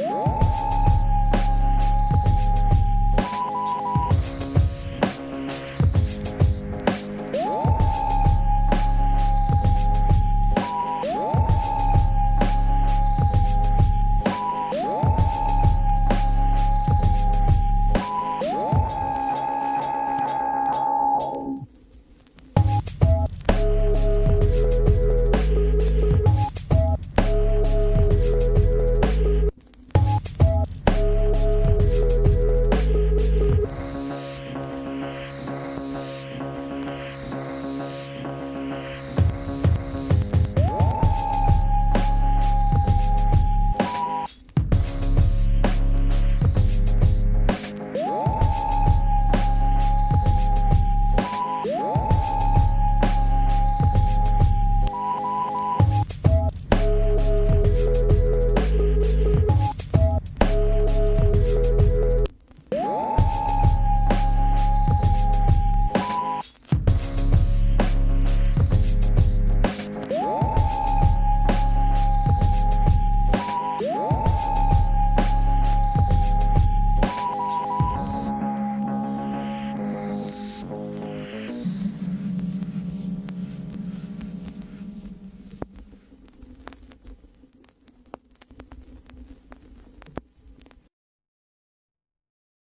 Whoa.